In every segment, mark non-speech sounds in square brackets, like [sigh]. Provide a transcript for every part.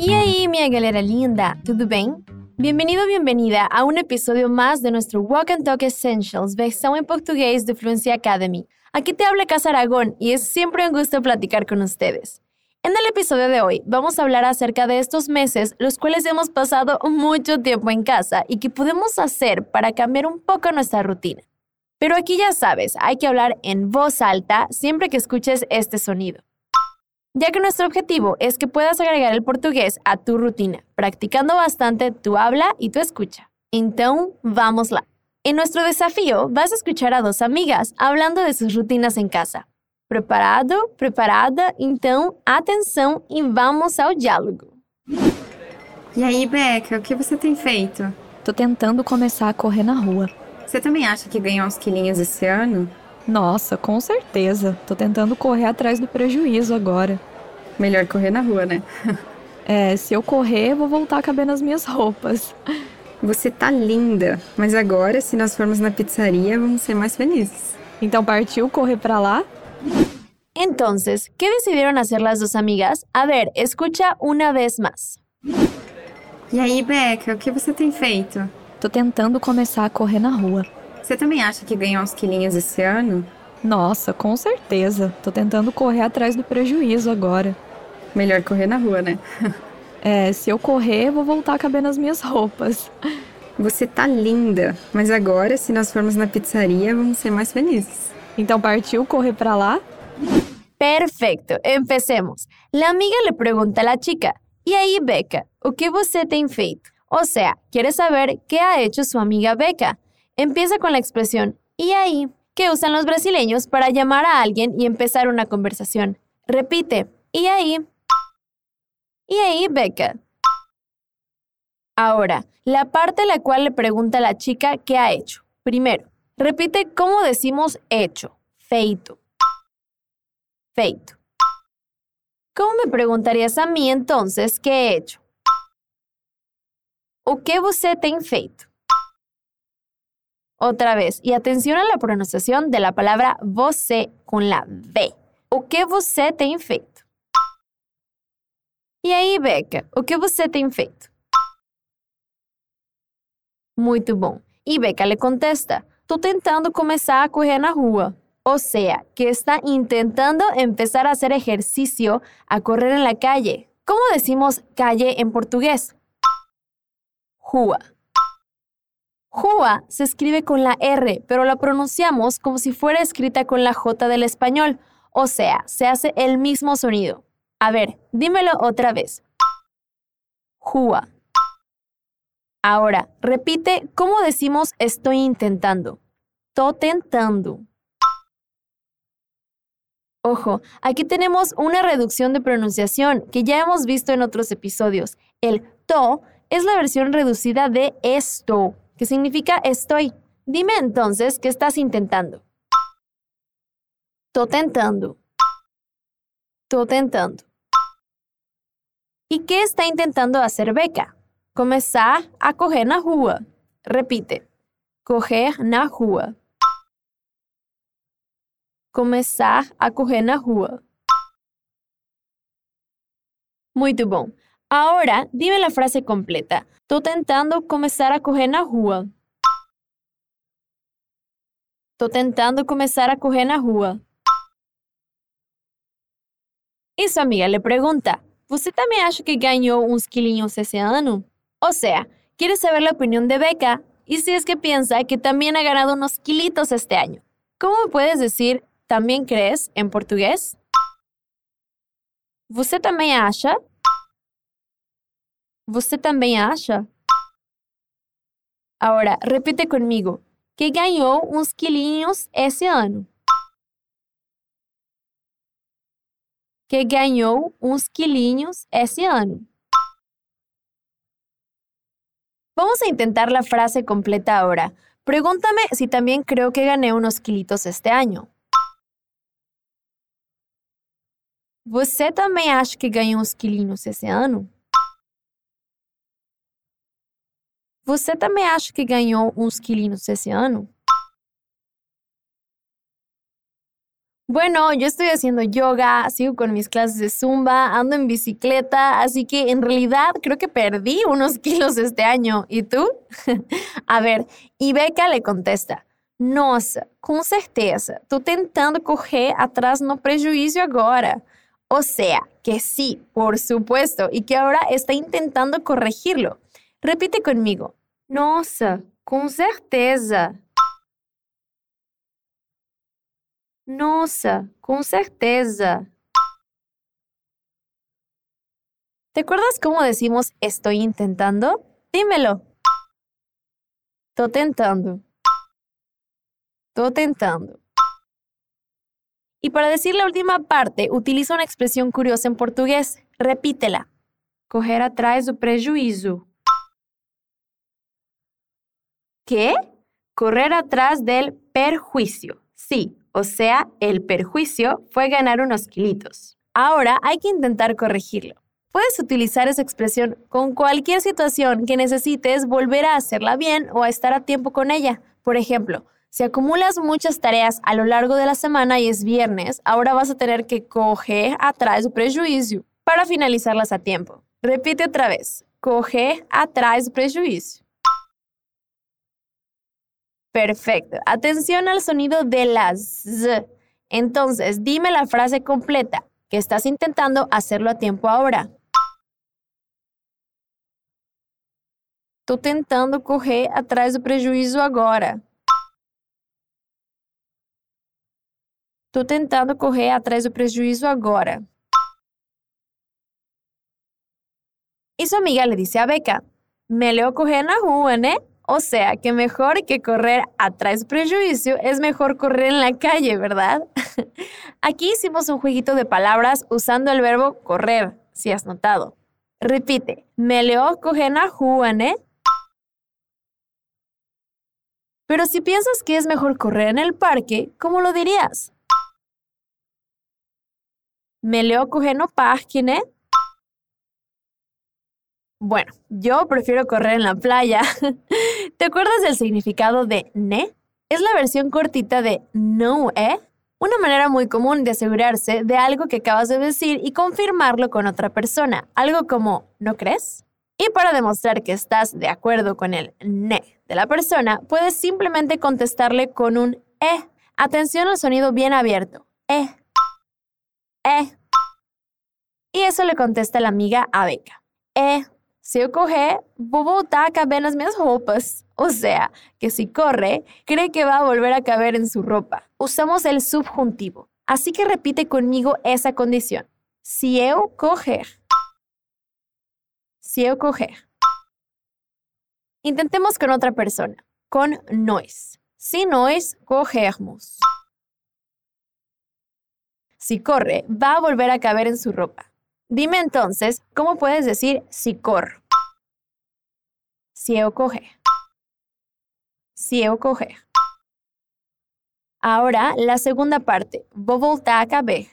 E aí, minha galera linda, tudo bem? Bem-vindo, bem-vinda a um episódio mais de nosso Walk and Talk Essentials, versão em português de Fluency Academy. Aquí te habla Casa Aragón y es siempre un gusto platicar con ustedes. En el episodio de hoy vamos a hablar acerca de estos meses los cuales hemos pasado mucho tiempo en casa y qué podemos hacer para cambiar un poco nuestra rutina. Pero aquí ya sabes, hay que hablar en voz alta siempre que escuches este sonido. Ya que nuestro objetivo es que puedas agregar el portugués a tu rutina, practicando bastante tu habla y tu escucha. Entonces, vámosla. En nuestro desafío vas a escuchar a dos amigas hablando de sus rutinas en casa. Preparado? Preparada? Então, atenção e vamos ao diálogo. E aí, Beca, o que você tem feito? Tô tentando começar a correr na rua. Você também acha que ganhou uns quilinhos esse ano? Nossa, com certeza. Tô tentando correr atrás do prejuízo agora. Melhor correr na rua, né? [laughs] é, se eu correr, vou voltar a caber nas minhas roupas. Você tá linda, mas agora, se nós formos na pizzaria, vamos ser mais felizes. Então partiu correr para lá? Entonces, ¿qué decidieron hacer las dos amigas? A ver, escucha una vez más. E aí, Beca, o que você tem feito? Tô tentando começar a correr na rua. Você também acha que ganhou uns quilinhos esse ano? Nossa, com certeza. Tô tentando correr atrás do prejuízo agora. Melhor correr na rua, né? É, se eu correr, vou voltar a caber nas minhas roupas. Você tá linda, mas agora, se nós formos na pizzaria, vamos ser mais felizes. Então partiu correr para lá? Perfecto, empecemos. La amiga le pregunta a la chica, ¿y ahí Beca? ¿O qué você tem feito? O sea, quiere saber qué ha hecho su amiga Beca. Empieza con la expresión ¿y ahí? que usan los brasileños para llamar a alguien y empezar una conversación. Repite, ¿y ahí? Y ahí, Becca. Ahora, la parte en la cual le pregunta a la chica qué ha hecho. Primero, repite cómo decimos hecho, feito. Feito. ¿Cómo me preguntarías a mí entonces qué he hecho? ¿O qué você tem feito? Otra vez, y atención a la pronunciación de la palabra você con la V. ¿O qué você tem feito? E aí, Beca, o que você tem feito? Muito bom. E Beca le contesta: Tô tentando começar a correr na rua. O sea, que está intentando empezar a hacer ejercicio, a correr en la calle. ¿Cómo decimos calle en portugués? Rua. Rua se escribe con la R, pero la pronunciamos como si fuera escrita con la J del español. O sea, se hace el mismo sonido. A ver, dímelo otra vez. Jua. Ahora, repite cómo decimos estoy intentando. Tô tentando. Ojo, aquí tenemos una reducción de pronunciación que ya hemos visto en otros episodios. El to es la versión reducida de esto, que significa estoy. Dime entonces qué estás intentando. Tô tentando. Tô tentando. ¿Y qué está intentando hacer Beca? Começar a correr na rua. Repite. Correr na rua. Começar a correr na rua. Muito bom. Ahora, dime la frase completa. Tô tentando começar a correr na rua. Tô tentando começar a correr na rua. Y su amiga le pregunta, ¿Você também acha que ganhou uns quilinhos esse ano? O sea, quiere saber la opinión de Beca y si es que piensa que también ha ganado unos kilitos este año. ¿Cómo puedes decir también crees en portugués? Você também acha? Você também acha? Ahora, repite conmigo, que ganhou uns quilinhos esse ano. que ganhou uns quilinhos esse ano. Vamos a intentar la frase completa ahora. Pregúntame si también creo que gané unos kilitos este año. Você também acha que ganhou uns quilinhos esse ano? Você também acha que ganhou uns quilinhos esse ano? Bueno, yo estoy haciendo yoga, sigo con mis clases de zumba, ando en bicicleta, así que en realidad creo que perdí unos [laughs] kilos este año. ¿Y tú? [laughs] A ver, y Beca le contesta. Nossa, com certeza, tô tentando correr atrás no prejuízo agora. O sea, que sí, por supuesto, y que ahora está intentando corregirlo. Repite conmigo. Nossa, com certeza. Nossa, com certeza. ¿Te acuerdas cómo decimos estoy intentando? Dímelo. Tô tentando. Tô tentando. Y para decir la última parte, utiliza una expresión curiosa en portugués. Repítela. Correr atrás do prejuízo. ¿Qué? Correr atrás del perjuicio. Sí, o sea, el perjuicio fue ganar unos kilitos. Ahora hay que intentar corregirlo. Puedes utilizar esa expresión con cualquier situación que necesites volver a hacerla bien o a estar a tiempo con ella. Por ejemplo, si acumulas muchas tareas a lo largo de la semana y es viernes, ahora vas a tener que coger atrás del prejuicio para finalizarlas a tiempo. Repite otra vez. Coger atrás prejuicio. Perfecto. Atención al sonido de las Z. Entonces, dime la frase completa, que estás intentando hacerlo a tiempo ahora. Tô tentando correr atrás do prejuízo agora. Tô tentando correr atrás do prejuízo agora. Y su amiga le dice a Beca, melhor correr na rua, né? O sea, que mejor que correr atrás prejuicio es mejor correr en la calle, ¿verdad? [laughs] Aquí hicimos un jueguito de palabras usando el verbo correr, si has notado. Repite, melhor correr na rua, ¿né? Pero si piensas que es mejor correr en el parque, ¿cómo lo dirías? Melhor correr no parque, ¿né? Bueno, yo prefiero correr en la playa. [laughs] ¿Te acuerdas del significado de ne? Es la versión cortita de no, ¿eh? Una manera muy común de asegurarse de algo que acabas de decir y confirmarlo con otra persona. Algo como, ¿no crees? Y para demostrar que estás de acuerdo con el ne de la persona, puedes simplemente contestarle con un eh. Atención al sonido bien abierto. Eh. Eh. Y eso le contesta la amiga a Beca. Eh. Se eu correr, vou voltar a caber nas minhas roupas. O sea, que si corre, cree que va a volver a caber en su ropa. Usamos el subjuntivo. Así que repite conmigo esa condición. Si eu correr. Si eu correr. Intentemos con otra persona. Con nós. Si nós corrermos. Si corre, va a volver a caber en su ropa. Dime entonces, ¿cómo puedes decir si correr. Si eu correr. Ahora, la segunda parte. Vou voltar a caber.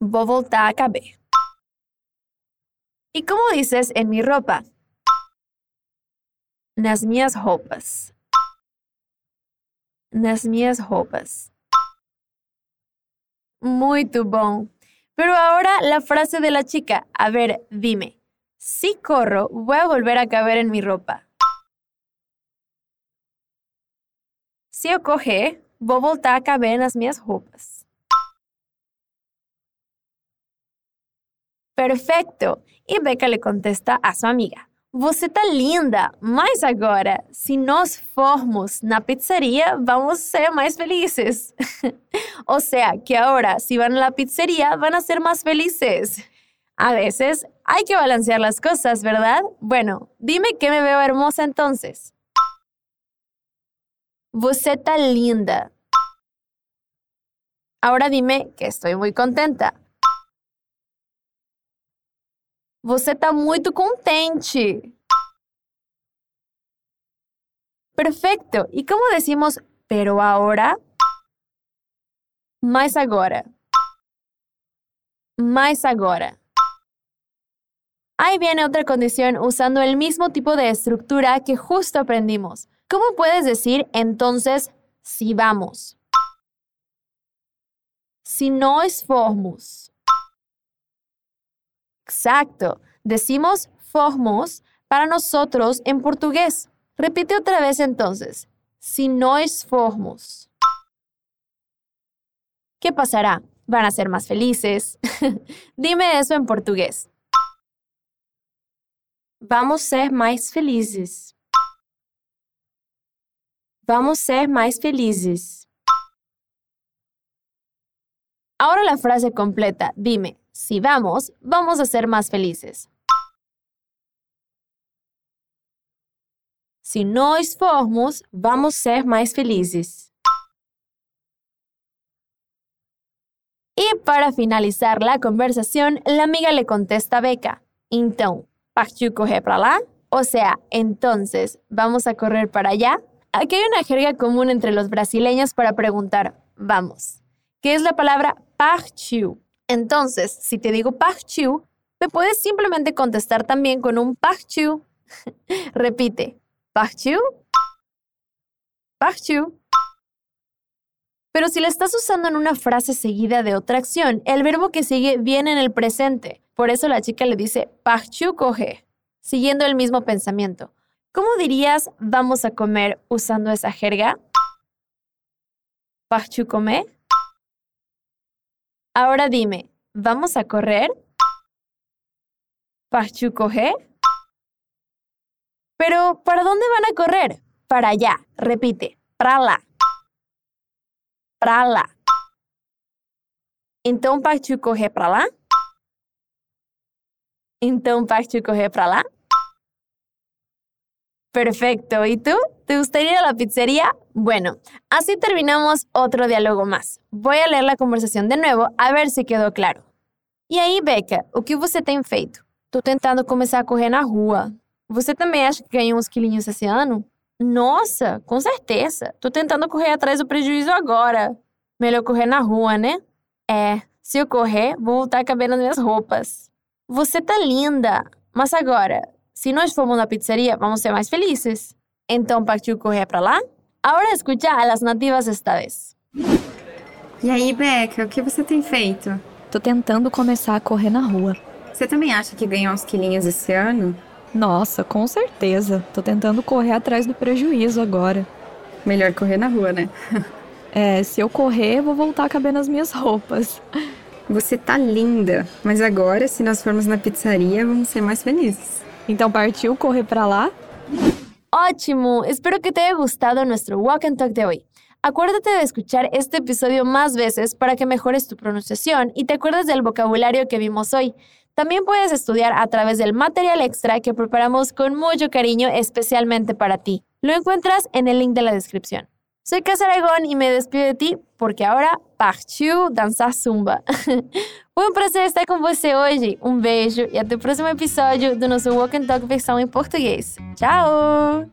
Vou a caber. ¿Y cómo dices en mi ropa? Nas minhas roupas. Nas minhas roupas. Muito bom. Pero ahora la frase de la chica. A ver, dime. Si corro, voy a volver a caber en mi ropa. Si eu correr, vou voltar a caber nas minhas roupas. Perfecto. E Becca le contesta a sua amiga. Você tá linda, mas agora, se nós formos na pizzeria, vamos ser mais felizes. [laughs] o sea, que ahora, si van a la pizzería, van a ser más felices. A veces hay que balancear las cosas, ¿verdad? Bueno, dime que me veo hermosa entonces. Você tá linda. Ahora dime que estoy muy contenta. Você tá muito contente. Perfecto. ¿Y cómo decimos pero ahora? Mais agora. Mais agora. Ahí viene otra condición usando el mismo tipo de estructura que justo aprendimos. ¿Cómo puedes decir entonces si vamos? si nós formos. Exacto. Decimos formos para nosotros en portugués. Repite otra vez entonces. Si nós formos. ¿Qué pasará? Van a ser más felices. [laughs] Dime eso en portugués. Vamos ser mais felizes. Vamos ser mais felizes. Ahora la frase completa. Dime, si vamos, vamos a ser más felices. Si nós formos, vamos ser mais felizes. Y para finalizar la conversación, la amiga le contesta a Beca. Então, partiu correr para lá? O sea, entonces, ¿vamos a correr para allá? Aquí hay una jerga común entre los brasileños para preguntar, vamos, ¿qué es la palabra partiu? Entonces, si te digo partiu, me puedes simplemente contestar también con un partiu. [laughs] Repite, partiu, partiu. Pero si la estás usando en una frase seguida de otra acción, el verbo que sigue viene en el presente. Por eso la chica le dice partiu coge, siguiendo el mismo pensamiento. ¿Cómo dirías vamos a comer usando esa jerga? Partiu comer? Ahora dime, ¿vamos a correr? Partiu correr? Pero, ¿para dónde van a correr? Para allá. Repite. Para lá. Então partiu correr para lá? Então partiu para lá? Perfecto. ¿Y tú? ¿Te gustaría ir a la pizzería? Bueno, así terminamos otro diálogo más. Voy a leer la conversação de nuevo a ver se quedou claro. E aí, Beca, o que você tem feito? Tô tentando começar a correr na rua. Você também acha que ganhou uns quilinhos esse ano? Nossa, com certeza. Tô tentando correr atrás do prejuízo agora. Melhor correr na rua, né? É, se eu correr, vou voltar a caber nas minhas roupas. Você tá linda. Mas agora, se nós formos na pizzeria, vamos ser mais felizes. Então, partiu correr para lá? Agora escucha a las nativas esta vez. E aí, Beca, o que você tem feito? Tô tentando começar a correr na rua. Você também acha que ganhou uns quilinhos esse ano? Nossa, com certeza. Tô tentando correr atrás do prejuízo agora. Melhor correr na rua, né? É, se eu correr, vou voltar a caber nas minhas roupas. Você tá linda, mas agora, se nós formos na pizzaria, vamos ser mais felizes. Então partiu correr para lá? Ótimo, espero que te haya gustado nuestro Walk and Talk de hoy. Acuérdate de escuchar este episodio más veces para que mejores tu pronunciación y te acuerdes del vocabulario que vimos hoy. También puedes estudiar a través del material extra que preparamos con mucho cariño especialmente para ti. Lo encuentras en el link de la descripción. Soy Casa Aragón y me despido de ti porque ahora partiu dançar zumba. [laughs] Foi um prazer estar com você hoje. Um beijo e até o próximo episódio do nosso Walk and Talk versão em português. Tchau!